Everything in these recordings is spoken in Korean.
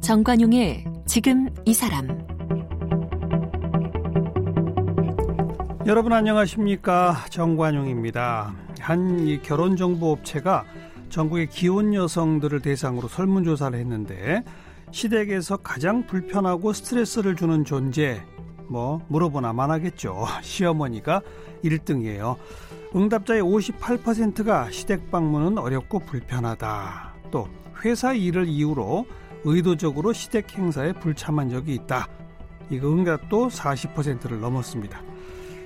정관용의 지금 이 사람 여러분 안녕하십니까 정관용입니다. 한 결혼정보업체가 전국의 기혼 여성들을 대상으로 설문조사를 했는데 시댁에서 가장 불편하고 스트레스를 주는 존재 뭐 물어보나 만 하겠죠. 시어머니가 1등이에요. 응답자의 58%가 시댁 방문은 어렵고 불편하다. 또 회사 일을 이유로 의도적으로 시댁 행사에 불참한 적이 있다. 이거 응답도 40%를 넘었습니다.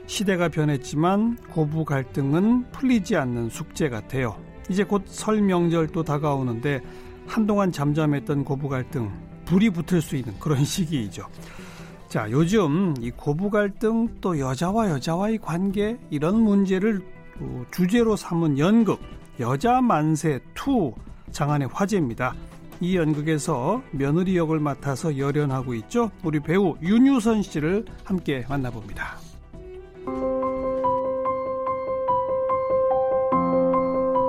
시대가 변했지만 고부 갈등은 풀리지 않는 숙제 같아요. 이제 곧 설 명절도 다가오는데 한동안 잠잠했던 고부 갈등 불이 붙을 수 있는 그런 시기이죠. 자, 요즘 이 고부 갈등 또 여자와 여자와의 관계 이런 문제를 주제로 삼은 연극 여자 만세 2 장안의 화제입니다. 이 연극에서 며느리 역을 맡아서 열연하고 있죠. 우리 배우 윤유선 씨를 함께 만나봅니다.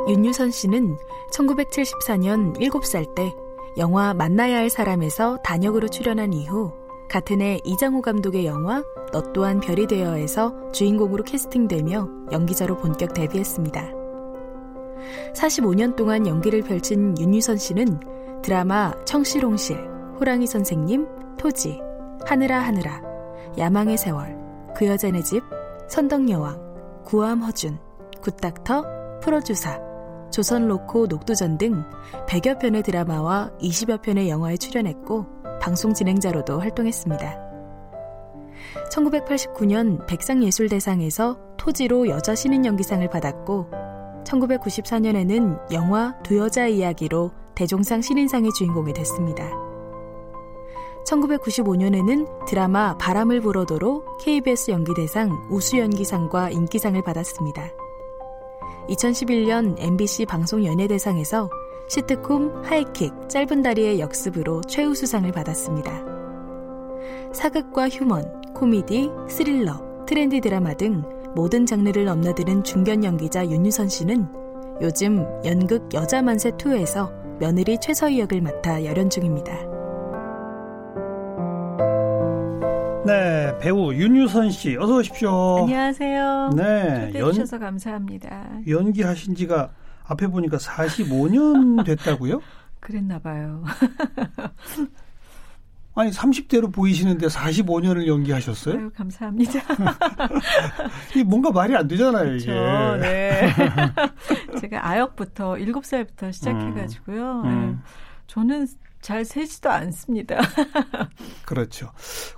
윤유선 씨는 1974년 7살 때 영화 만나야 할 사람에서 단역으로 출연한 이후 같은 해 이장호 감독의 영화 너 또한 별이 되어에서 주인공으로 캐스팅되며 연기자로 본격 데뷔했습니다. 45년 동안 연기를 펼친 윤유선 씨는 드라마 청실홍실, 호랑이 선생님, 토지, 하늘아 하늘아, 야망의 세월, 그 여자 네 집, 선덕여왕, 구암 허준, 굿닥터, 프로주사, 조선 로코 녹두전 등 100여 편의 드라마와 20여 편의 영화에 출연했고 방송 진행자로도 활동했습니다. 1989년 백상예술대상에서 토지로 여자 신인 연기상을 받았고 1994년에는 영화 두 여자의 이야기로 대종상 신인상의 주인공이 됐습니다. 1995년에는 드라마 바람을 불어도로 KBS 연기대상 우수연기상과 인기상을 받았습니다. 2011년 MBC 방송연예대상에서 시트콤 하이킥 짧은 다리의 역습으로 최우수상을 받았습니다. 사극과 휴먼, 코미디, 스릴러, 트렌디 드라마 등 모든 장르를 넘나드는 중견 연기자 윤유선 씨는 요즘 연극 여자 만세 2에서 며느리 최서희 역을 맡아 열연 중입니다. 네, 배우 윤유선 씨 어서 오십시오. 안녕하세요. 네, 초대해 주셔서 감사합니다. 연기하신 지가 앞에 보니까 45년 됐다고요? 그랬나 봐요. 아니 30대로 보이시는데 45년을 연기하셨어요? 아유, 감사합니다. 이 뭔가 말이 안 되잖아요, 그렇죠. 이게. 네. 제가 아역부터 7살부터 시작해 가지고요. 음. 음. 네. 저는 잘 세지도 않습니다. 그렇죠.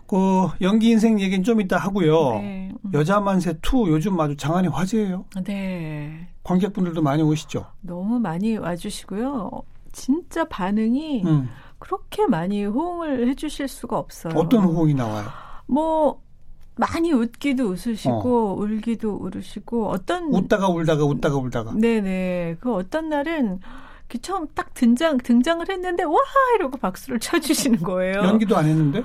그 연기 인생 얘기는 좀 이따 하고요. 네. 음. 여자 만세 2 요즘 아주 장안의 화제예요. 네. 관객분들도 많이 오시죠. 너무 많이 와주시고요. 진짜 반응이 음. 그렇게 많이 호응을 해주실 수가 없어요. 어떤 호응이 나와요? 뭐 많이 웃기도 웃으시고 어. 울기도 울으시고 어떤 웃다가 울다가 웃다가 울다가. 네네. 그 어떤 날은 그 처음 딱 등장 등장을 했는데 와 이러고 박수를 쳐주시는 거예요. 연기도 안 했는데?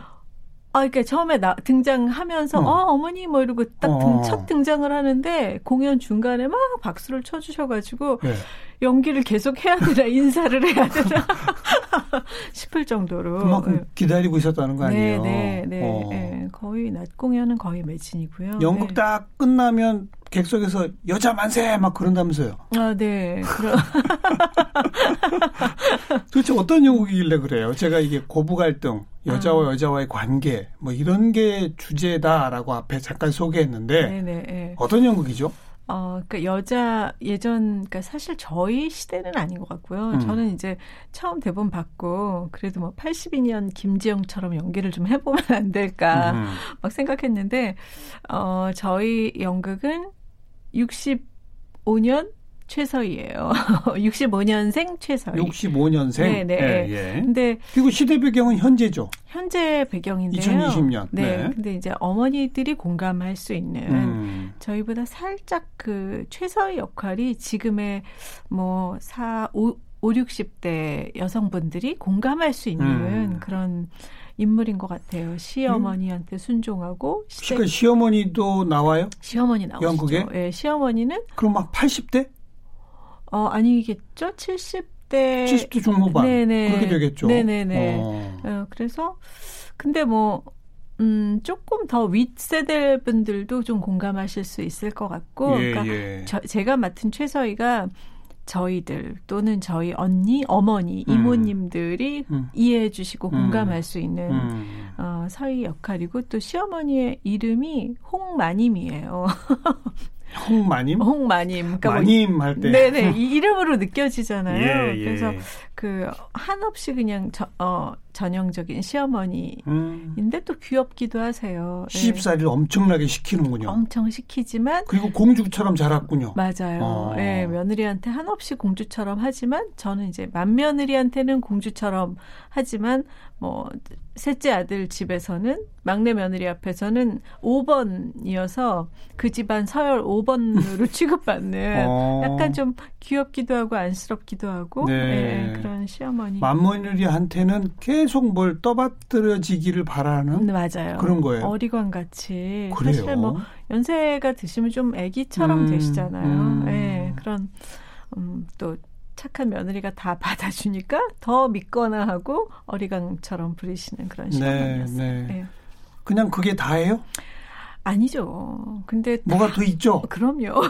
아, 그러니까 처음에 나 등장하면서 어, 어 어머니 뭐 이러고 딱첫 어. 등장을 하는데 공연 중간에 막 박수를 쳐주셔가지고 네. 연기를 계속 해야 되나 인사를 해야 되나 싶을 정도로 그만큼 네. 기다리고 있었다는 거 아니에요? 네, 네, 네. 어. 네. 거의 낮 공연은 거의 매진이고요. 연극 네. 딱 끝나면 객석에서 여자 만세 막 그런다면서요? 아, 네. 도대체 어떤 연극이길래 그래요? 제가 이게 고부 갈등, 여자와 아. 여자와의 관계 뭐 이런 게 주제다라고 앞에 잠깐 소개했는데 네네. 네. 어떤 연극이죠? 어, 그니까 여자 예전, 그니까 사실 저희 시대는 아닌 것 같고요. 음. 저는 이제 처음 대본 받고 그래도 뭐 82년 김지영처럼 연기를 좀 해보면 안 될까 음. 막 생각했는데 어, 저희 연극은 65년 최서희예요. 65년생 최서희. 65년생. 네, 네. 예, 예. 근데 그리고 시대 배경은 현재죠. 현재 배경인데요. 2020년. 네. 네. 근데 이제 어머니들이 공감할 수 있는 음. 저희보다 살짝 그 최서희 역할이 지금의 뭐 4, 5, 5 60대 여성분들이 공감할 수 있는 음. 그런 인물인 것 같아요. 시어머니한테 순종하고 시댁... 그러니까 시어머니도 나와요? 시어머니 나오죠. 연극에? 예, 시어머니는 그럼 막 80대? 어, 아니겠죠. 70대 70대 중후반. 네네. 그렇게 되겠죠. 네네네. 어. 어, 그래서 근데 뭐 음, 조금 더 윗세대 분들도 좀 공감하실 수 있을 것 같고, 예, 그러니까 예. 저, 제가 맡은 최서희가 저희들 또는 저희 언니, 어머니, 음. 이모님들이 음. 이해해 주시고 음. 공감할 수 있는 음. 어, 서희 역할이고 또 시어머니의 이름이 홍마님이에요. 홍마님? 홍마님. 그러니까 뭐 마님 뭐, 할 때. 네네. 이 이름으로 느껴지잖아요. 예, 예. 그래서 그 한없이 그냥 저, 어, 전형적인 시어머니인데 음. 또 귀엽기도 하세요. 시집살이를 예. 엄청나게 시키는군요. 엄청 시키지만 그리고 공주처럼 자랐군요. 맞아요. 어. 예, 며느리한테 한없이 공주처럼 하지만 저는 이제 맏며느리한테는 공주처럼 하지만 뭐 셋째 아들 집에서는 막내 며느리 앞에서는 5번이어서 그 집안 서열 5번으로 취급받는 어. 약간 좀 귀엽기도 하고 안쓰럽기도 하고 네. 네, 그런 시어머니. 맏며느리한테는 계속 뭘 떠받들어지기를 바라는 네, 맞아요. 그런 거예요. 어리광 같이 그래요? 사실 뭐 연세가 드시면 좀 아기처럼 음, 되시잖아요. 음. 네, 그런 음, 또 착한 며느리가 다 받아주니까 더 믿거나 하고 어리광처럼 부리시는 그런. 네, 네. 네. 그냥 그게 다예요? 아니죠. 근데 뭐가 더 있죠? 그럼요.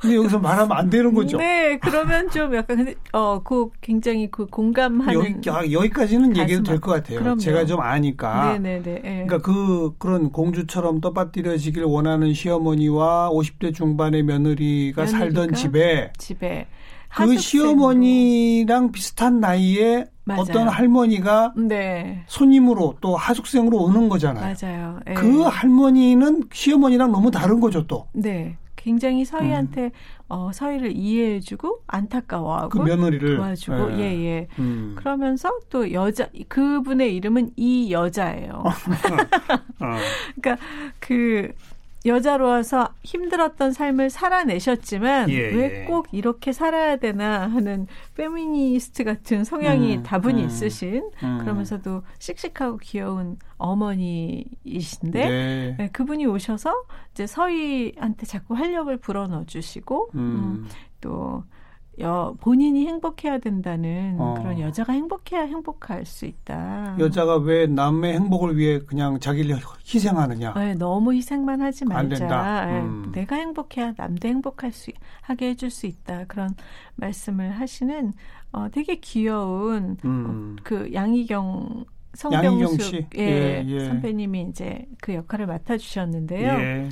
근데 여기서 말하면 안 되는 거죠. 네, 그러면 좀 약간 근데 어그 굉장히 그 공감하는 여기 아, 여기까지는 얘기해도 될 것 같아요. 그럼요. 제가 좀 아니까. 네, 네, 네. 그러니까 그 그런 공주처럼 떠받들여지길 원하는 시어머니와 50대 중반의 며느리가, 며느리가 살던 집에 집에 그 시어머니랑 비슷한 나이에 맞아요. 어떤 할머니가 네. 손님으로 또 하숙생으로 오는 거잖아요. 맞아요. 네. 그 할머니는 시어머니랑 너무 다른 거죠, 또. 네. 굉장히 서희한테 음. 어, 서희를 이해해주고 안타까워하고 그 며느리를 도와주고 예예. 예, 예. 음. 그러면서 또 여자 그분의 이름은 이 여자예요. 어. 그러니까 그 여자로 와서 힘들었던 삶을 살아내셨지만 예, 왜꼭 예. 이렇게 살아야 되나 하는 페미니스트 같은 성향이 음, 다분히 음, 있으신 음. 그러면서도 씩씩하고 귀여운 어머니이신데 네. 네, 그분이 오셔서 이제 서희한테 자꾸 활력을 불어넣어 주시고 음. 음, 또 여, 본인이 행복해야 된다는 어. 그런 여자가 행복해야 행복할 수 있다. 여자가 왜 남의 행복을 위해 그냥 자기를 희생하느냐? 네, 너무 희생만 하지 말자. 안 된다. 네, 음. 내가 행복해야 남도 행복할 수 하게 해줄 수 있다. 그런 말씀을 하시는 어, 되게 귀여운 음. 어, 그 양희경 성병숙 예, 예, 예. 선배님이 이제 그 역할을 맡아주셨는데요.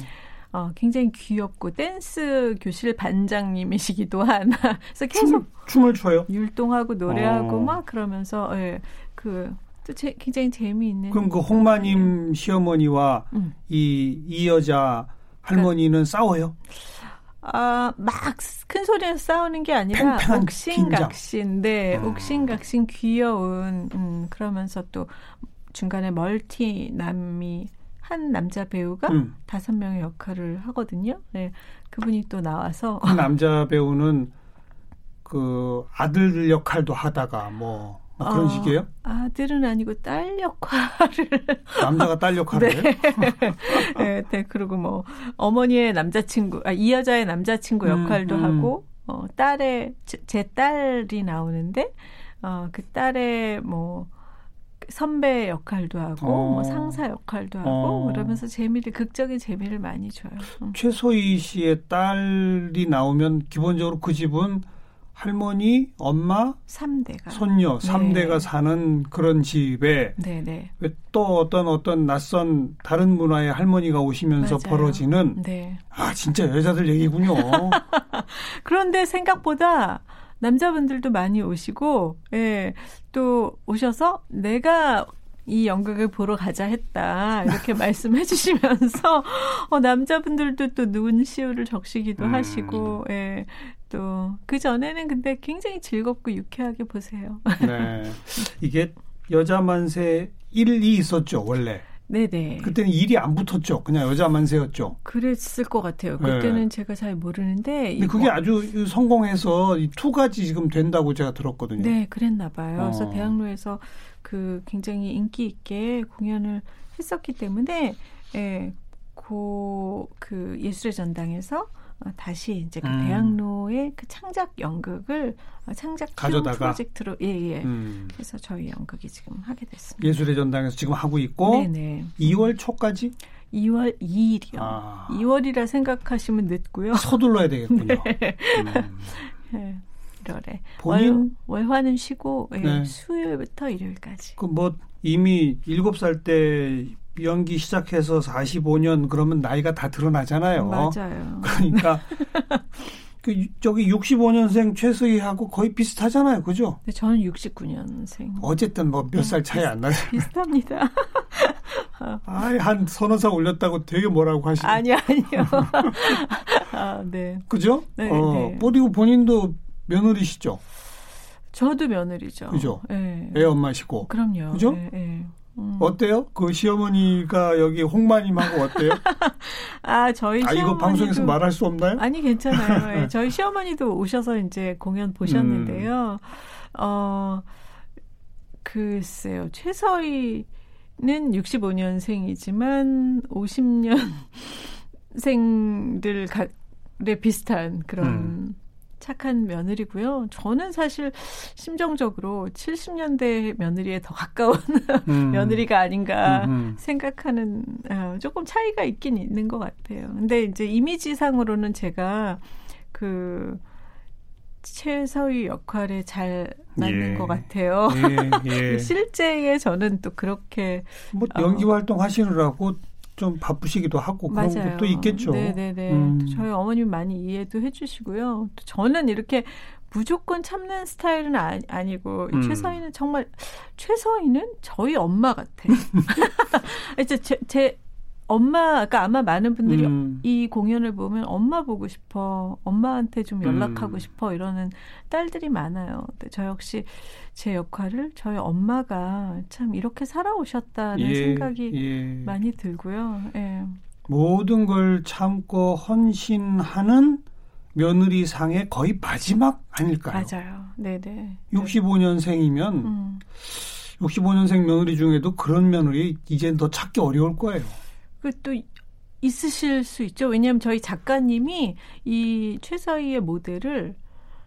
예. 어, 굉장히 귀엽고 댄스 교실 반장님이시기도 하나. 그래서 계속 춤, 을 춰요. 율동하고 노래하고 어. 막 그러면서 예, 그또 굉장히 재미있는. 그럼 그 홍마님 시어머니와 음. 이, 이 여자 할머니는 그러니까, 싸워요? 아, 막 큰 소리에서 싸우는 게 아니라 옥신각신, 네, 어. 옥신각신 귀여운, 음, 그러면서 또 중간에 멀티 남이 한 남자 배우가 음. 다섯 명의 역할을 하거든요. 네. 그분이 또 나와서 그 남자 배우는 그 아들 역할도 하다가 뭐, 뭐 그런 어, 식이에요? 아들은 아니고 딸 역할을 남자가 딸 역할을 네. 네, 네, 그리고 뭐 어머니의 남자친구, 아, 이 여자의 남자친구 음, 역할도 음, 음. 하고 어, 딸의 제, 제 딸이 나오는데 어, 그 딸의 뭐 선배 역할도 하고 어. 뭐 상사 역할도 하고 어. 그러면서 재미를 극적인 재미를 많이 줘요. 음. 최소희 씨의 딸이 나오면 기본적으로 그 집은 할머니, 엄마, 3대가 손녀, 네. 3대가 사는 그런 집에 네, 네. 또 어떤 어떤 낯선 다른 문화의 할머니가 오시면서 맞아요. 벌어지는 네. 아 진짜 여자들 얘기군요. 그런데 생각보다 남자분들도 많이 오시고, 예, 또 오셔서 내가 이 연극을 보러 가자 했다. 이렇게 말씀해 주시면서, 어, 남자분들도 또 눈시울을 적시기도 음. 하시고, 예, 또, 그 전에는 근데 굉장히 즐겁고 유쾌하게 보세요. 네. 이게 여자 만세 1, 2 있었죠, 원래. 네네. 그때는 일이 안 붙었죠. 그냥 여자 만세였죠. 그랬을 것 같아요. 그때는 네. 제가 잘 모르는데. 근데 그게 아주 성공해서 이 투가지 지금 된다고 제가 들었거든요. 네, 그랬나 봐요. 어. 그래서 대학로에서 그 굉장히 인기 있게 공연을 했었기 때문에, 예, 고, 그 예술의 전당에서 어, 다시 이제 그 음. 대학로의 그 창작 연극을 어, 창작 가져다가 프로젝트로 예예. 예. 음. 그래서 저희 연극이 지금 하게 됐습니다. 예술의 전당에서 지금 하고 있고 네네. 2월 초까지 2월 2일이요. 아. 2월이라 생각하시면 늦고요. 서둘러야 되겠군요. 네. 음. 네. 1월에 본인 월, 월화는 쉬고 예, 네. 수요일부터 일요일까지. 그뭐 이미 7살 때 연기 시작해서 45년 그러면 나이가 다 드러나잖아요. 맞아요. 그러니까 그 저기 65년생 최수희하고 거의 비슷하잖아요. 그죠? 네, 저는 69년생. 어쨌든 뭐 몇 살 차이 안 나요. 비슷합니다. 아이, 한 서너 살 올렸다고 되게 뭐라고 하시네. 아니요, 아니요. 아, 네. 그죠? 네, 어, 네. 그리고 본인도 며느리시죠? 저도 며느리죠. 그죠? 네. 애 엄마시고. 그럼요. 그죠? 네, 네. 음. 어때요? 그 시어머니가 여기 홍마님하고 어때요? 아 저희 아 이거 방송에서 말할 수 없나요? 아니 괜찮아요. 네, 저희 시어머니도 오셔서 이제 공연 보셨는데요. 음. 어 글쎄요 최서희는 65년생이지만 50년생들에 비슷한 그런 음. 착한 며느리고요. 저는 사실 심정적으로 70년대 며느리에 더 가까운 음. 며느리가 아닌가 음음. 생각하는 어, 조금 차이가 있긴 있는 것 같아요. 근데 이제 이미지상으로는 제가 그 최서희 역할에 잘 맞는 예. 것 같아요. 예, 예. 실제에 저는 또 그렇게 뭐 연기 어, 활동 하시느라고 좀 바쁘시기도 하고 그런 맞아요. 것도 있겠죠. 네네네. 음. 저희 어머님 많이 이해도 해주시고요. 저는 이렇게 무조건 참는 스타일은 아, 니고 음. 최서희는 정말 최서희는 저희 엄마 같아. 이제 제, 제 엄마, 가 아마 많은 분들이 음. 이 공연을 보면 엄마 보고 싶어, 엄마한테 좀 연락하고 음. 싶어 이러는 딸들이 많아요. 근데 저 역시 제 역할을 저희 엄마가 참 이렇게 살아오셨다는 예, 생각이 예. 많이 들고요. 예. 모든 걸 참고 헌신하는 며느리 상의 거의 마지막 아닐까요? 맞아요. 네네. 65년생이면 음. 65년생 며느리 중에도 그런 며느리 이제는 더 찾기 어려울 거예요. 그또 있으실 수 있죠. 왜냐하면 저희 작가님이 이 최서희의 모델을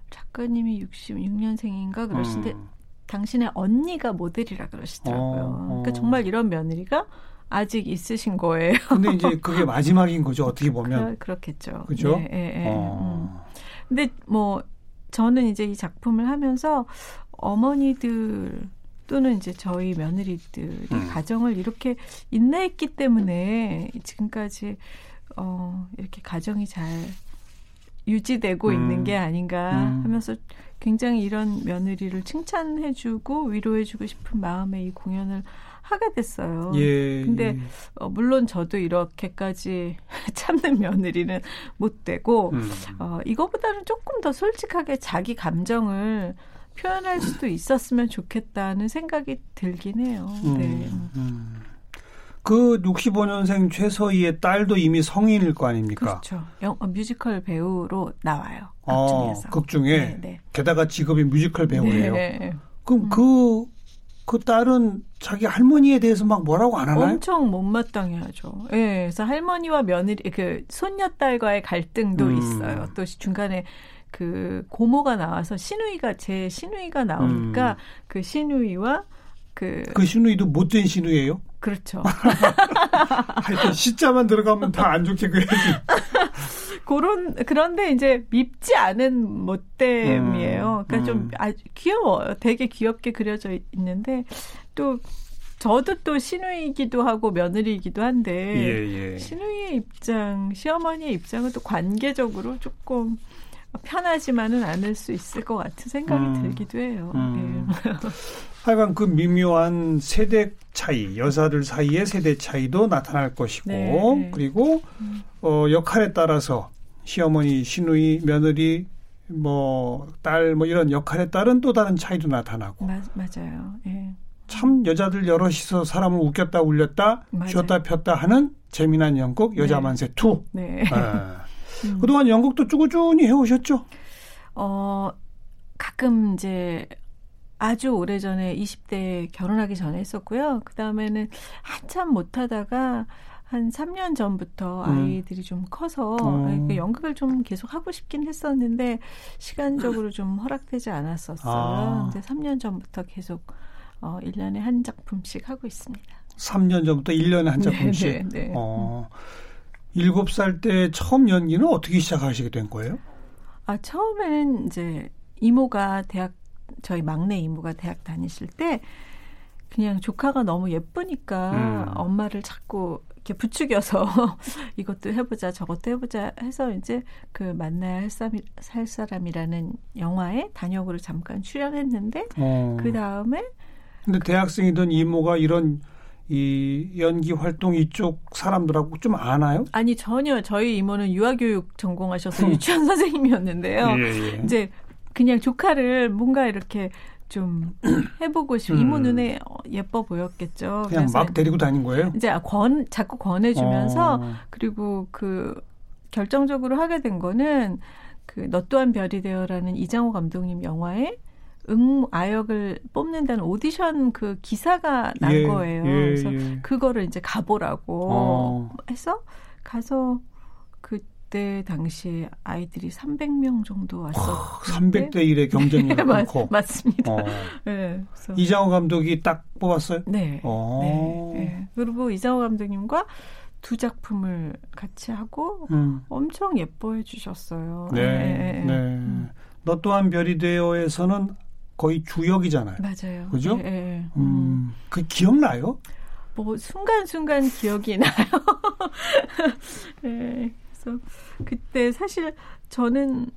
작가님이 66년생인가 그러신데 음. 당신의 언니가 모델이라 그러시더라고요. 어, 어. 그러니까 정말 이런 며느리가 아직 있으신 거예요. 근데 이제 그게 마지막인 거죠. 어떻게 보면. 그렇, 겠죠 그죠? 네, 네, 네. 어. 음. 근데 뭐 저는 이제 이 작품을 하면서 어머니들 또는 이제 저희 며느리들이 음. 가정을 이렇게 인내했기 때문에 지금까지 어 이렇게 가정이 잘 유지되고 음. 있는 게 아닌가 음. 하면서 굉장히 이런 며느리를 칭찬해주고 위로해주고 싶은 마음에 이 공연을 하게 됐어요. 예. 근데 어, 물론 저도 이렇게까지 참는 며느리는 못 되고 음. 어, 이거보다는 조금 더 솔직하게 자기 감정을 표현할 수도 있었으면 좋겠다는 생각이 들긴 해요. 음, 네. 음. 그 65년생 최서희의 딸도 이미 성인일 거 아닙니까? 그렇죠. 영, 어, 뮤지컬 배우로 나와요. 극 중에서. 어, 극 중에. 네, 네. 게다가 직업이 뮤지컬 배우예요. 네. 그럼 음. 그, 그 딸은 자기 할머니에 대해서 막 뭐라고 안 하나요? 엄청 못마땅해 하죠. 예. 네, 그래서 할머니와 며느리, 그, 손녀딸과의 갈등도 음. 있어요. 또 중간에 그 고모가 나와서 시누이가 제 시누이가 나오니까 음. 그 신우이와 그, 그 신우이도 못된 신우예요? 그렇죠. 하여튼 시자만 들어가면 다 안 좋게 그래야지. 그런 그런데 이제 밉지 않은 못됨이에요. 그러니까 음. 좀 아주 귀여워요. 되게 귀엽게 그려져 있는데 또 저도 또 신우이기도 하고 며느리이기도 한데 예, 예. 신우이의 입장, 시어머니의 입장은 또 관계적으로 조금 편하지만은 않을 수 있을 것 같은 생각이 음. 들기도 해요. 음. 네. 하여간 그 미묘한 세대 차이, 여자들 사이의 세대 차이도 나타날 것이고, 네. 그리고 음. 어, 역할에 따라서 시어머니, 시누이, 며느리, 뭐, 딸, 뭐 이런 역할에 따른 또 다른 차이도 나타나고. 마, 맞아요. 예. 참 여자들 여럿이서 사람을 웃겼다 울렸다 맞아요. 쉬었다 폈다 하는 재미난 연극 여자 네. 만세 2. 네. 네. 음. 그동안 연극도 쭈구쭈니 해오셨죠? 어 가끔 이제 아주 오래 전에 20대 결혼하기 전에 했었고요. 그 다음에는 한참 못하다가 한 3년 전부터 음. 아이들이 음. 좀 커서 음. 연극을 좀 계속 하고 싶긴 했었는데 시간적으로 좀 허락되지 않았었어요. 아. 근데 3년 전부터 계속 어 1년에 한 작품씩 하고 있습니다. 3년 전부터 1년에 한 작품씩. 네, 네, 네. 어. 7살 때 처음 연기는 어떻게 시작하시게 된 거예요? 아, 처음에는 이제 이모가 대학 저희 막내 이모가 대학 다니실 때 그냥 조카가 너무 예쁘니까 음. 엄마를 자꾸 이렇게 부추겨서 이것도 해보자 저것도 해보자 해서 이제 그 만나야 할, 사람, 살 사람이라는 영화에 단역으로 잠깐 출연했는데 어. 그 다음에 근데 대학생이던 이모가 이런 이 연기 활동 이쪽 사람들하고 좀 아나요? 아니 전혀 저희 이모는 유아교육 전공하셔서 유치원 선생님이었는데요. 예, 예. 이제 그냥 조카를 뭔가 이렇게 좀 해보고 싶. 음. 이모 눈에 어, 예뻐 보였겠죠. 그냥 막 데리고 다닌 거예요? 이제 아, 권 자꾸 권해주면서 어. 그리고 그 결정적으로 하게 된 거는 그 너 또한 별이 되어라는 이장호 감독님 영화에 응 아역을 뽑는다는 오디션 그 기사가 난 예, 거예요. 예, 그래서 예. 그거를 이제 가보라고 어. 해서 가서 그때 당시에 아이들이 300명 정도 왔었. 300대 1의 경쟁이 많고. 맞습니다. 어. 네, 이장호 감독이 딱 뽑았어요. 네. 어. 네, 네. 그리고 이장호 감독님과 두 작품을 같이 하고 음. 엄청 예뻐해 주셨어요. 네. 네. 네. 음. 너 또한 별이 되어에서는 거의 주역이잖아요. 맞아요. 그죠? 네, 네. 음, 그 기억나요? 뭐 순간순간 기억이 나요. 네. 그래서 그때 사실 저는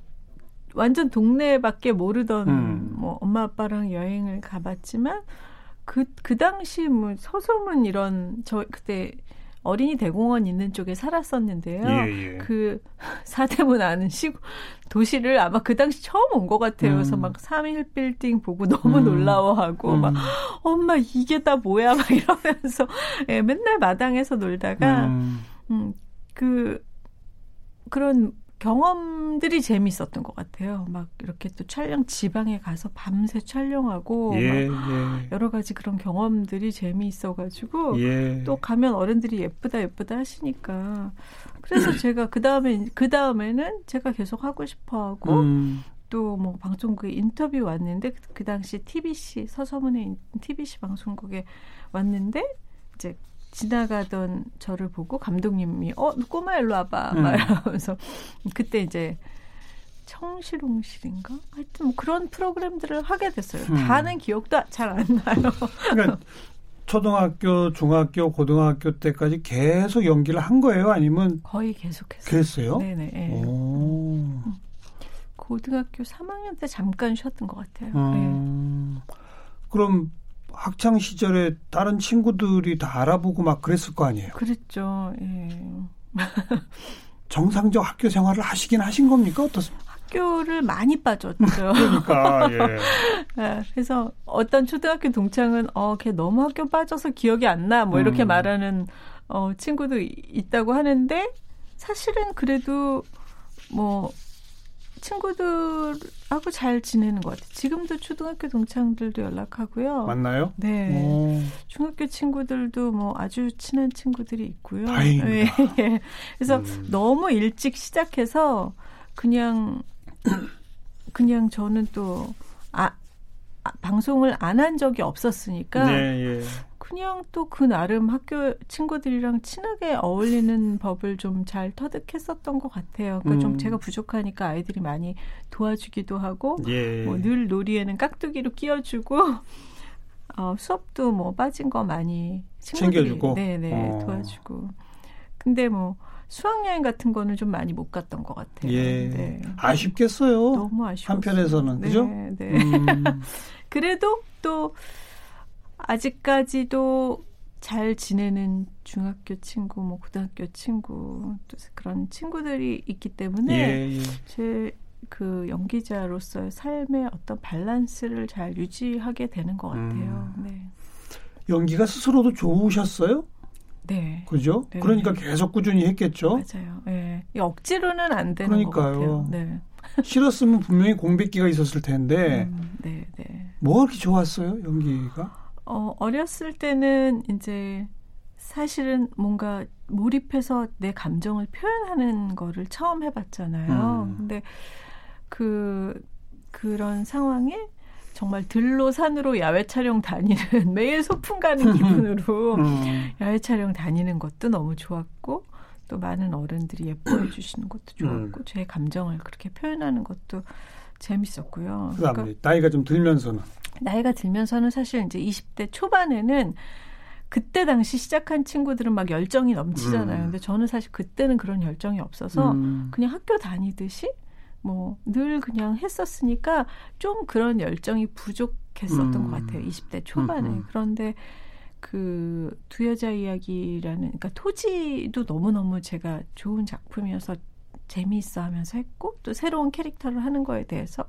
완전 동네밖에 모르던 음. 뭐 엄마 아빠랑 여행을 가봤지만 그그 그 당시 뭐 서소문 이런 저 그때 어린이 대공원 있는 쪽에 살았었는데요. 예, 예. 그 사대문 아는 시골 도시를 아마 그 당시 처음 온 것 같아요. 음. 그래서 막 3일 빌딩 보고 너무 음. 놀라워하고 음. 막 엄마 이게 다 뭐야 막 이러면서 예, 맨날 마당에서 놀다가 음, 그 그런 경험들이 재미있었던 것 같아요. 막 이렇게 또 촬영 지방에 가서 밤새 촬영하고 예, 예. 여러 가지 그런 경험들이 재미있어가지고 예. 또 가면 어른들이 예쁘다 예쁘다 하시니까 그래서 제가 그 다음에 그 다음에는 제가 계속 하고 싶어하고 음. 또뭐 방송국에 인터뷰 왔는데 그, 그 당시 TBC 서서문의 TBC 방송국에 왔는데 이제 지나가던 저를 보고 감독님이 어 꼬마 일로 와봐 음. 말하면서 그때 이제 청실홍실인가 하여튼 뭐 그런 프로그램들을 하게 됐어요. 음. 다는 기억도 잘 안 나요. 그러니까 초등학교, 중학교, 고등학교 때까지 계속 연기를 한 거예요? 아니면 거의 계속했어요. 그랬어요? 네네. 네. 오. 고등학교 3학년 때 잠깐 쉬었던 것 같아요. 음. 네. 그럼 학창 시절에 다른 친구들이 다 알아보고 막 그랬을 거 아니에요. 그랬죠. 예. 정상적 학교 생활을 하시긴 하신 겁니까? 어떻습니까? 학교를 많이 빠졌죠. 그러니까 예. 네, 그래서 어떤 초등학교 동창은 어걔 너무 학교 빠져서 기억이 안 나 뭐 이렇게 음. 말하는 어 친구도 있다고 하는데 사실은 그래도 뭐 친구들하고 잘 지내는 것 같아요. 지금도 초등학교 동창들도 연락하고요. 맞나요? 네. 오. 중학교 친구들도 뭐 아주 친한 친구들이 있고요. 다행입니다. 네. 그래서 음. 너무 일찍 시작해서 그냥 그냥 저는 또 아, 아 방송을 안 한 적이 없었으니까 네, 예. 그냥 또 그 나름 학교 친구들이랑 친하게 어울리는 법을 좀 잘 터득했었던 것 같아요. 그러니까 음. 좀 제가 부족하니까 아이들이 많이 도와주기도 하고 예. 뭐늘 놀이에는 깍두기로 끼워주고 어, 수업도 뭐 빠진 거 많이 챙겨주고 네네 어. 도와주고 근데 뭐 수학여행 같은 거는 좀 많이 못 갔던 것 같아요. 예. 네. 아쉽겠어요. 너무 아쉬워. 한편에서는 그죠? 네. 네. 음. 그래도 또 아직까지도 잘 지내는 중학교 친구, 뭐 고등학교 친구 또 그런 친구들이 있기 때문에 예, 예. 제그 연기자로서의 삶의 어떤 밸런스를 잘 유지하게 되는 것 같아요. 음. 네. 연기가 스스로도 좋으셨어요? 네. 그죠? 네. 그러니까 계속 꾸준히 했겠죠? 맞아요. 예. 네. 억지로는 안 되는 그러니까요. 것 같아요. 네. 싫었으면 분명히 공백기가 있었을 텐데. 음, 네, 네. 뭐가 그렇게 좋았어요, 연기가? 어, 어렸을 때는 이제 사실은 뭔가 몰입해서 내 감정을 표현하는 거를 처음 해봤잖아요. 음. 근데 그, 그런 상황에 정말 들로 산으로 야외 촬영 다니는 매일 소풍 가는 기분으로 음. 야외 촬영 다니는 것도 너무 좋았고 또 많은 어른들이 예뻐해 주시는 것도 좋았고 음. 제 감정을 그렇게 표현하는 것도 재밌었고요. 그다음에 그러니까 나이가 좀 들면서는 나이가 들면서는 사실 이제 20대 초반에는 그때 당시 시작한 친구들은 막 열정이 넘치잖아요. 음. 근데 저는 사실 그때는 그런 열정이 없어서 음. 그냥 학교 다니듯이 뭐 늘 그냥 했었으니까 좀 그런 열정이 부족했었던 음. 것 같아요. 20대 초반에. 음. 그런데 그 두 여자 이야기라는 그러니까 토지도 너무너무 제가 좋은 작품이어서 재미있어 하면서 했고 또 새로운 캐릭터를 하는 거에 대해서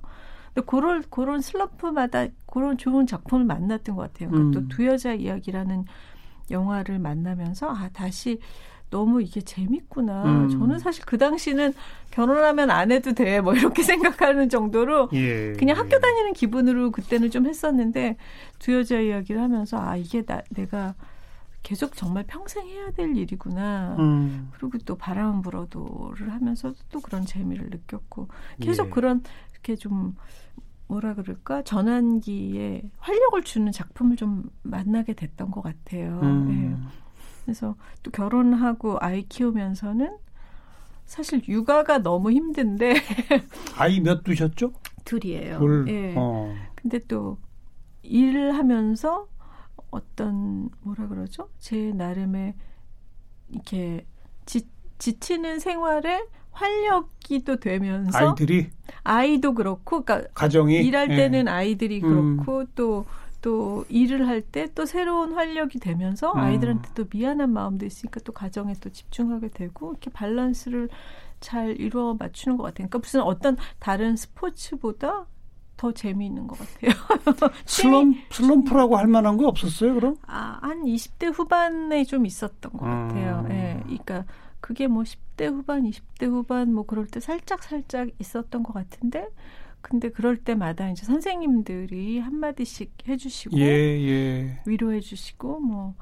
그런 그런 슬럼프마다 그런 좋은 작품을 만났던 것 같아요. 그러니까 음. 또두 여자 이야기라는 영화를 만나면서 아 다시 너무 이게 재밌구나. 음. 저는 사실 그 당시는 결혼하면 안 해도 돼. 뭐 이렇게 생각하는 정도로 예. 그냥 학교 다니는 기분으로 그때는 좀 했었는데 두 여자 이야기를 하면서 아 이게 나 내가 계속 정말 평생 해야 될 일이구나. 음. 그리고 또 바람 불어도를 하면서도 또 그런 재미를 느꼈고 계속 예. 그런 이렇게 좀 뭐라 그럴까 전환기에 활력을 주는 작품을 좀 만나게 됐던 것 같아요. 음. 예. 그래서 또 결혼하고 아이 키우면서는 사실 육아가 너무 힘든데 아이 몇 두셨죠? 둘이에요. 둘. 예. 어. 근데 또 일을 하면서 어떤 뭐라 그러죠? 제 나름의 이렇게 지, 지치는 생활에 활력이 또 되면서 아이들이 아이도 그렇고 그러니까 가정이 일할 예. 때는 아이들이 음. 그렇고 또또 일을 할 때 또 새로운 활력이 되면서 음. 아이들한테 또 미안한 마음도 있으니까 또 가정에 또 집중하게 되고 이렇게 밸런스를 잘 이루어 맞추는 것 같아요. 그러니까 무슨 어떤 다른 스포츠보다 더 재미있는 것 같아요. 슬럼 슬럼프라고 할 만한 거 없었어요, 그럼? 아, 한 20대 후반에 좀 있었던 것 같아요. 음. 예. 그러니까 그게 뭐 10대 후반, 20대 후반 뭐 그럴 때 살짝 살짝 있었던 것 같은데 근데 그럴 때마다 이제 선생님들이 한마디씩 해주시고 예, 예. 위로해주시고 뭐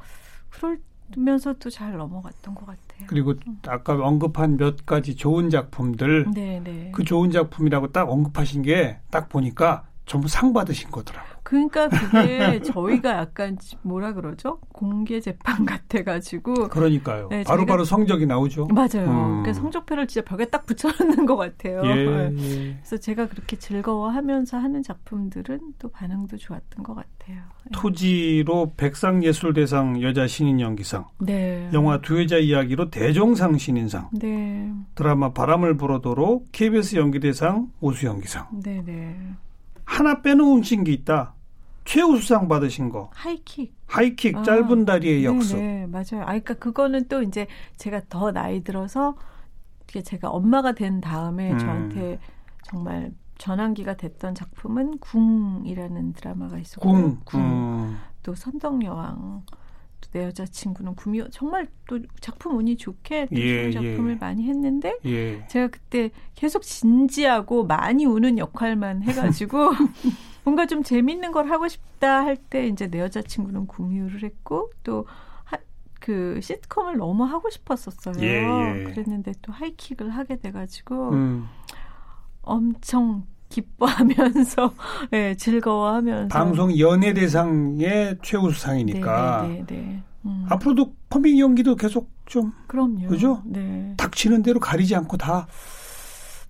그러면서도 잘 넘어갔던 것 같아요. 그리고 아까 언급한 몇 가지 좋은 작품들 네, 네. 그 좋은 작품이라고 딱 언급하신 게 딱 보니까 전부 상 받으신 거더라고. 그러니까 그게 저희가 약간 뭐라 그러죠? 공개 재판 같아가지고 그러니까요. 네, 바로바로 저희가- 성적이 나오죠. 맞아요. 음. 그러니까 성적표를 진짜 벽에 딱 붙여놓는 것 같아요. 예, 네. 예. 그래서 제가 그렇게 즐거워하면서 하는 작품들은 또 반응도 좋았던 것 같아요. 네. 토지로 백상예술대상 여자 신인 연기상, 네. 영화 두 여자 이야기로 대종상 신인상, 네. 드라마 바람을 불어도로 KBS 연기대상 우수 연기상. 네, 네. 하나 빼놓으신 게 있다. 최우 수상 받으신 거. 하이킥. 하이킥 아, 짧은 다리의 역습. 네, 네, 맞아요. 아, 그러니까 그거는 또 이제 제가 더 나이 들어서 이게 제가 엄마가 된 다음에 음. 저한테 정말 전환기가 됐던 작품은 궁이라는 드라마가 있었고 궁. 궁. 음. 또 선덕여왕 또 내 여자친구는 구미 정말 또 작품 운이 좋게 또 예, 좋은 작품을 예. 많이 했는데 예. 제가 그때 계속 진지하고 많이 우는 역할만 해가지고 뭔가 좀 재밌는 걸 하고 싶다 할 때 이제 내 여자친구는 구미호를 했고 또 그 시트콤을 너무 하고 싶었었어요. 예, 예. 그랬는데 또 하이킥을 하게 돼가지고 음. 엄청 기뻐하면서 예, 즐거워하면서 방송 연예대상의 최우수상이니까 네, 네, 네, 네. 음, 앞으로도 코믹 연기도 계속 좀 그럼요. 그죠? 네. 닥치는 대로 가리지 않고 다.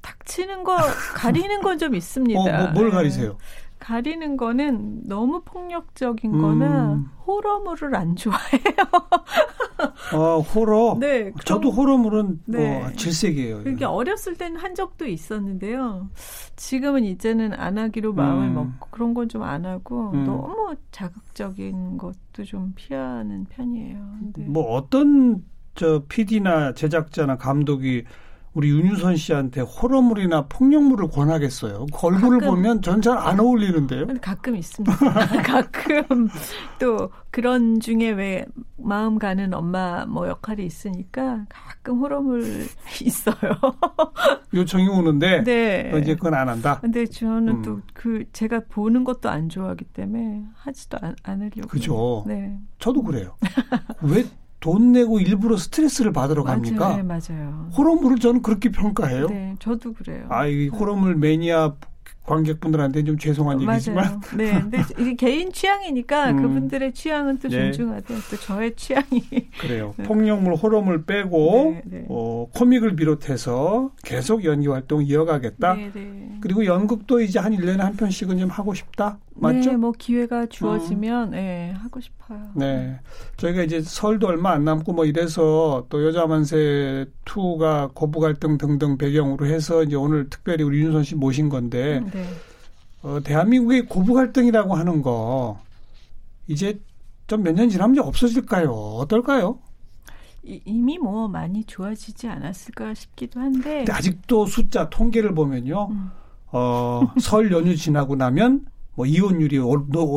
닥치는 거 가리는 건 좀 있습니다. 어, 뭐, 뭘 예. 가리세요? 가리는 거는 너무 폭력적인 거나 음. 호러물을 안 좋아해요. 어, 호러. 네. 저도 호러물은 네. 뭐 질색이에요. 그게 어렸을 때는 한 적도 있었는데요. 지금은 이제는 안 하기로 마음을 음. 먹고 그런 건 좀 안 하고 음. 너무 자극적인 것도 좀 피하는 편이에요. 네. 뭐 어떤 저 PD나 제작자나 감독이 우리 윤유선 씨한테 호러물이나 폭력물을 권하겠어요. 그 얼굴을 가끔, 보면 전 잘 안 어울리는데요. 가끔 있습니다. 가끔 또 그런 중에 왜 마음 가는 엄마 뭐 역할이 있으니까 가끔 호러물 있어요. 요청이 오는데 네. 이제 그건 안 한다. 근데 저는 음. 또그 제가 보는 것도 안 좋아하기 때문에 하지도 않, 않으려고. 그죠. 네. 저도 그래요. 왜 돈 내고 일부러 스트레스를 받으러 갑니까? 맞아요. 네, 맞아요. 호러물을 저는 그렇게 평가해요. 네, 저도 그래요. 아, 이 호러물 매니아 관객분들한테 좀 죄송한 맞아요. 얘기지만. 네, 근데 이게 개인 취향이니까 음. 그분들의 취향은 또 네. 존중하되 또 저의 취향이. 그래요. 네. 폭력물, 호러물 빼고 네, 네. 어, 코믹을 비롯해서 계속 연기 활동 이어가겠다. 네, 네. 그리고 연극도 이제 한 1년에 한 편씩은 좀 하고 싶다. 맞죠? 네, 뭐 기회가 주어지면 음. 네, 하고 싶어요. 네. 저희가 이제 설도 얼마 안 남고 뭐 이래서 또 여자 만세 2가 고부 갈등 등등 배경으로 해서 이제 오늘 특별히 우리 윤선 씨 모신 건데 음, 네. 어, 대한민국의 고부 갈등이라고 하는 거 이제 좀 몇 년 지나면 없어질까요? 어떨까요? 이미 뭐 많이 좋아지지 않았을까 싶기도 한데. 아직도 숫자 통계를 보면요. 음. 어, 설 연휴 지나고 나면 뭐 이혼율이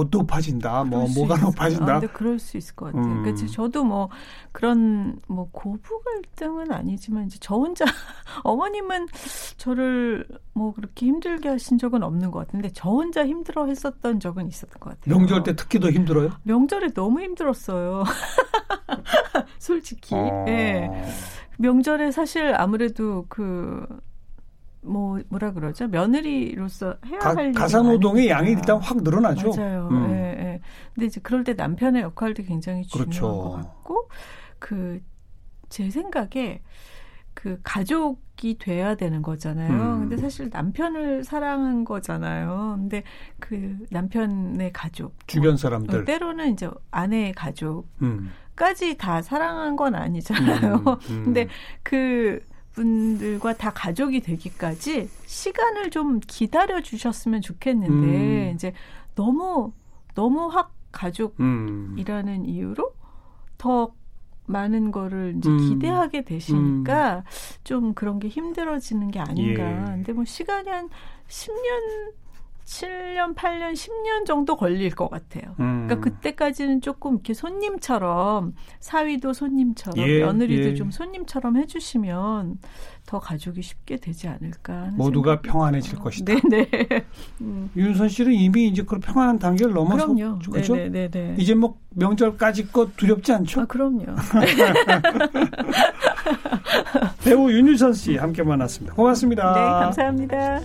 높아진다, 뭐 뭐가 있 높아진다. 아, 근데 그럴 수 있을 것 같아요. 음. 그러니까 저도 뭐 그런 뭐 고부 갈등은 아니지만 이제 저 혼자 어머님은 저를 뭐 그렇게 힘들게 하신 적은 없는 것 같은데 저 혼자 힘들어 했었던 적은 있었던 것 같아요. 명절 때 특히 더 힘들어요? 명절에 너무 힘들었어요. 솔직히. 어. 예. 네. 명절에 사실 아무래도 그 뭐 뭐라 그러죠 며느리로서 해야 가, 할 가사 노동의 양이 일단 확 늘어나죠. 맞아요. 음. 예, 예. 근데 이제 그럴 때 남편의 역할도 굉장히 중요한 그렇죠. 것 같고 그 제 생각에 그 가족이 돼야 되는 거잖아요. 음. 근데 사실 남편을 사랑한 거잖아요. 근데 그 남편의 가족 주변 사람들 뭐, 때로는 이제 아내의 가족까지 음. 다 사랑한 건 아니잖아요. 음, 음. 근데 그 분들과 다 가족이 되기까지 시간을 좀 기다려 주셨으면 좋겠는데 음. 이제 너무 너무 확 가족이라는 음. 이유로 더 많은 거를 이제 음. 기대하게 되시니까 음. 좀 그런 게 힘들어지는 게 아닌가. 예. 근데 뭐 시간이 한 10년 7년, 8년, 10년 정도 걸릴 것 같아요. 음. 그러니까 그때까지는 조금 이렇게 손님처럼 사위도 손님처럼 예, 며느리도 예. 좀 손님처럼 해주시면 더 가족이 쉽게 되지 않을까. 모두가. 평안해질 어. 것이다. 네네. 음. 윤선 씨는 이미 이제 그 평안한 단계를 넘어서 그럼요. 그렇죠? 네네네. 이제 뭐 명절까지 것 두렵지 않죠? 아, 그럼요. 배우 윤유선 씨 함께 만났습니다. 고맙습니다. 네, 감사합니다.